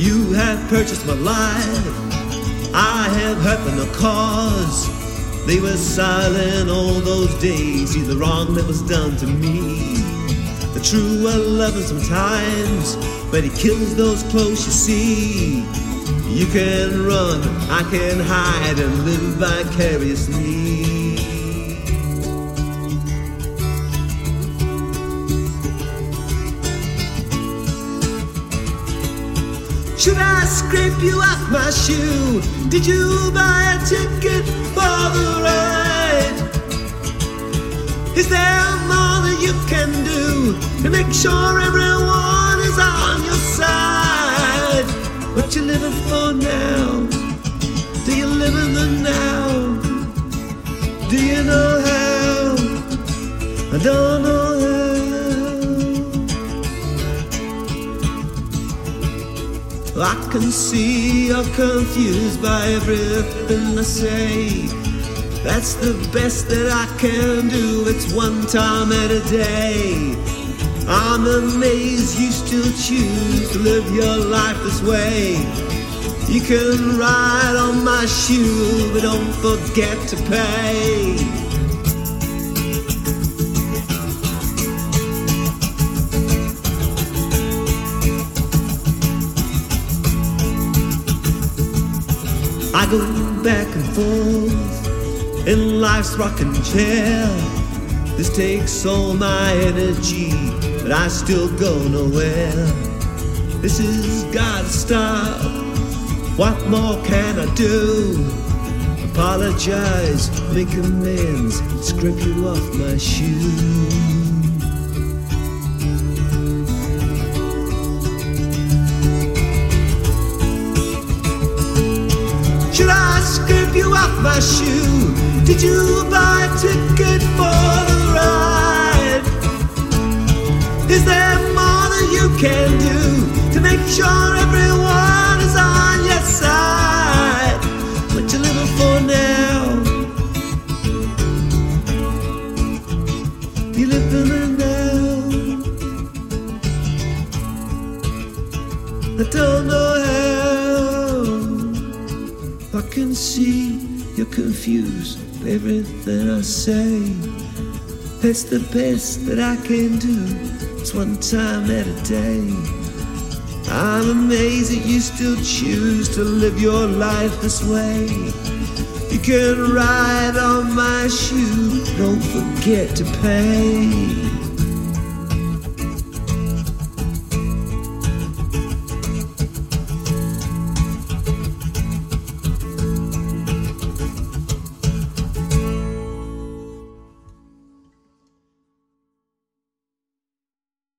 You have purchased my life. I have hurt them no cause. They were silent all those days. See the wrong that was done to me. The true I love him sometimes, but he kills those close you see. You can run, I can hide and live vicariously. Should I scrape you off my shoe? Did you buy a ticket for the ride? Is there more that you can do to make sure everyone is on your side? What you living for now? Do you live in the now? Do you know how? I don't know I can see you're confused by everything I say. That's the best that I can do. It's one time at a day. I'm amazed you still choose to live your life this way. You can ride on my shoe, but don't forget to pay. I go back and forth in life's rocking chair. This takes all my energy, but I still go nowhere. This has gotta stop. What more can I do? Apologize, make amends, scrape you off my shoe. My shoe? Did you buy a ticket for the ride? Is there more that you can do to make sure everyone is on your side? What you living for now? You live in the now. I don't know how. I can see you're confused with everything I say. That's the best that I can do. It's one time at a day. I'm amazed that you still choose to live your life this way. You can ride on my shoe, don't forget to pay.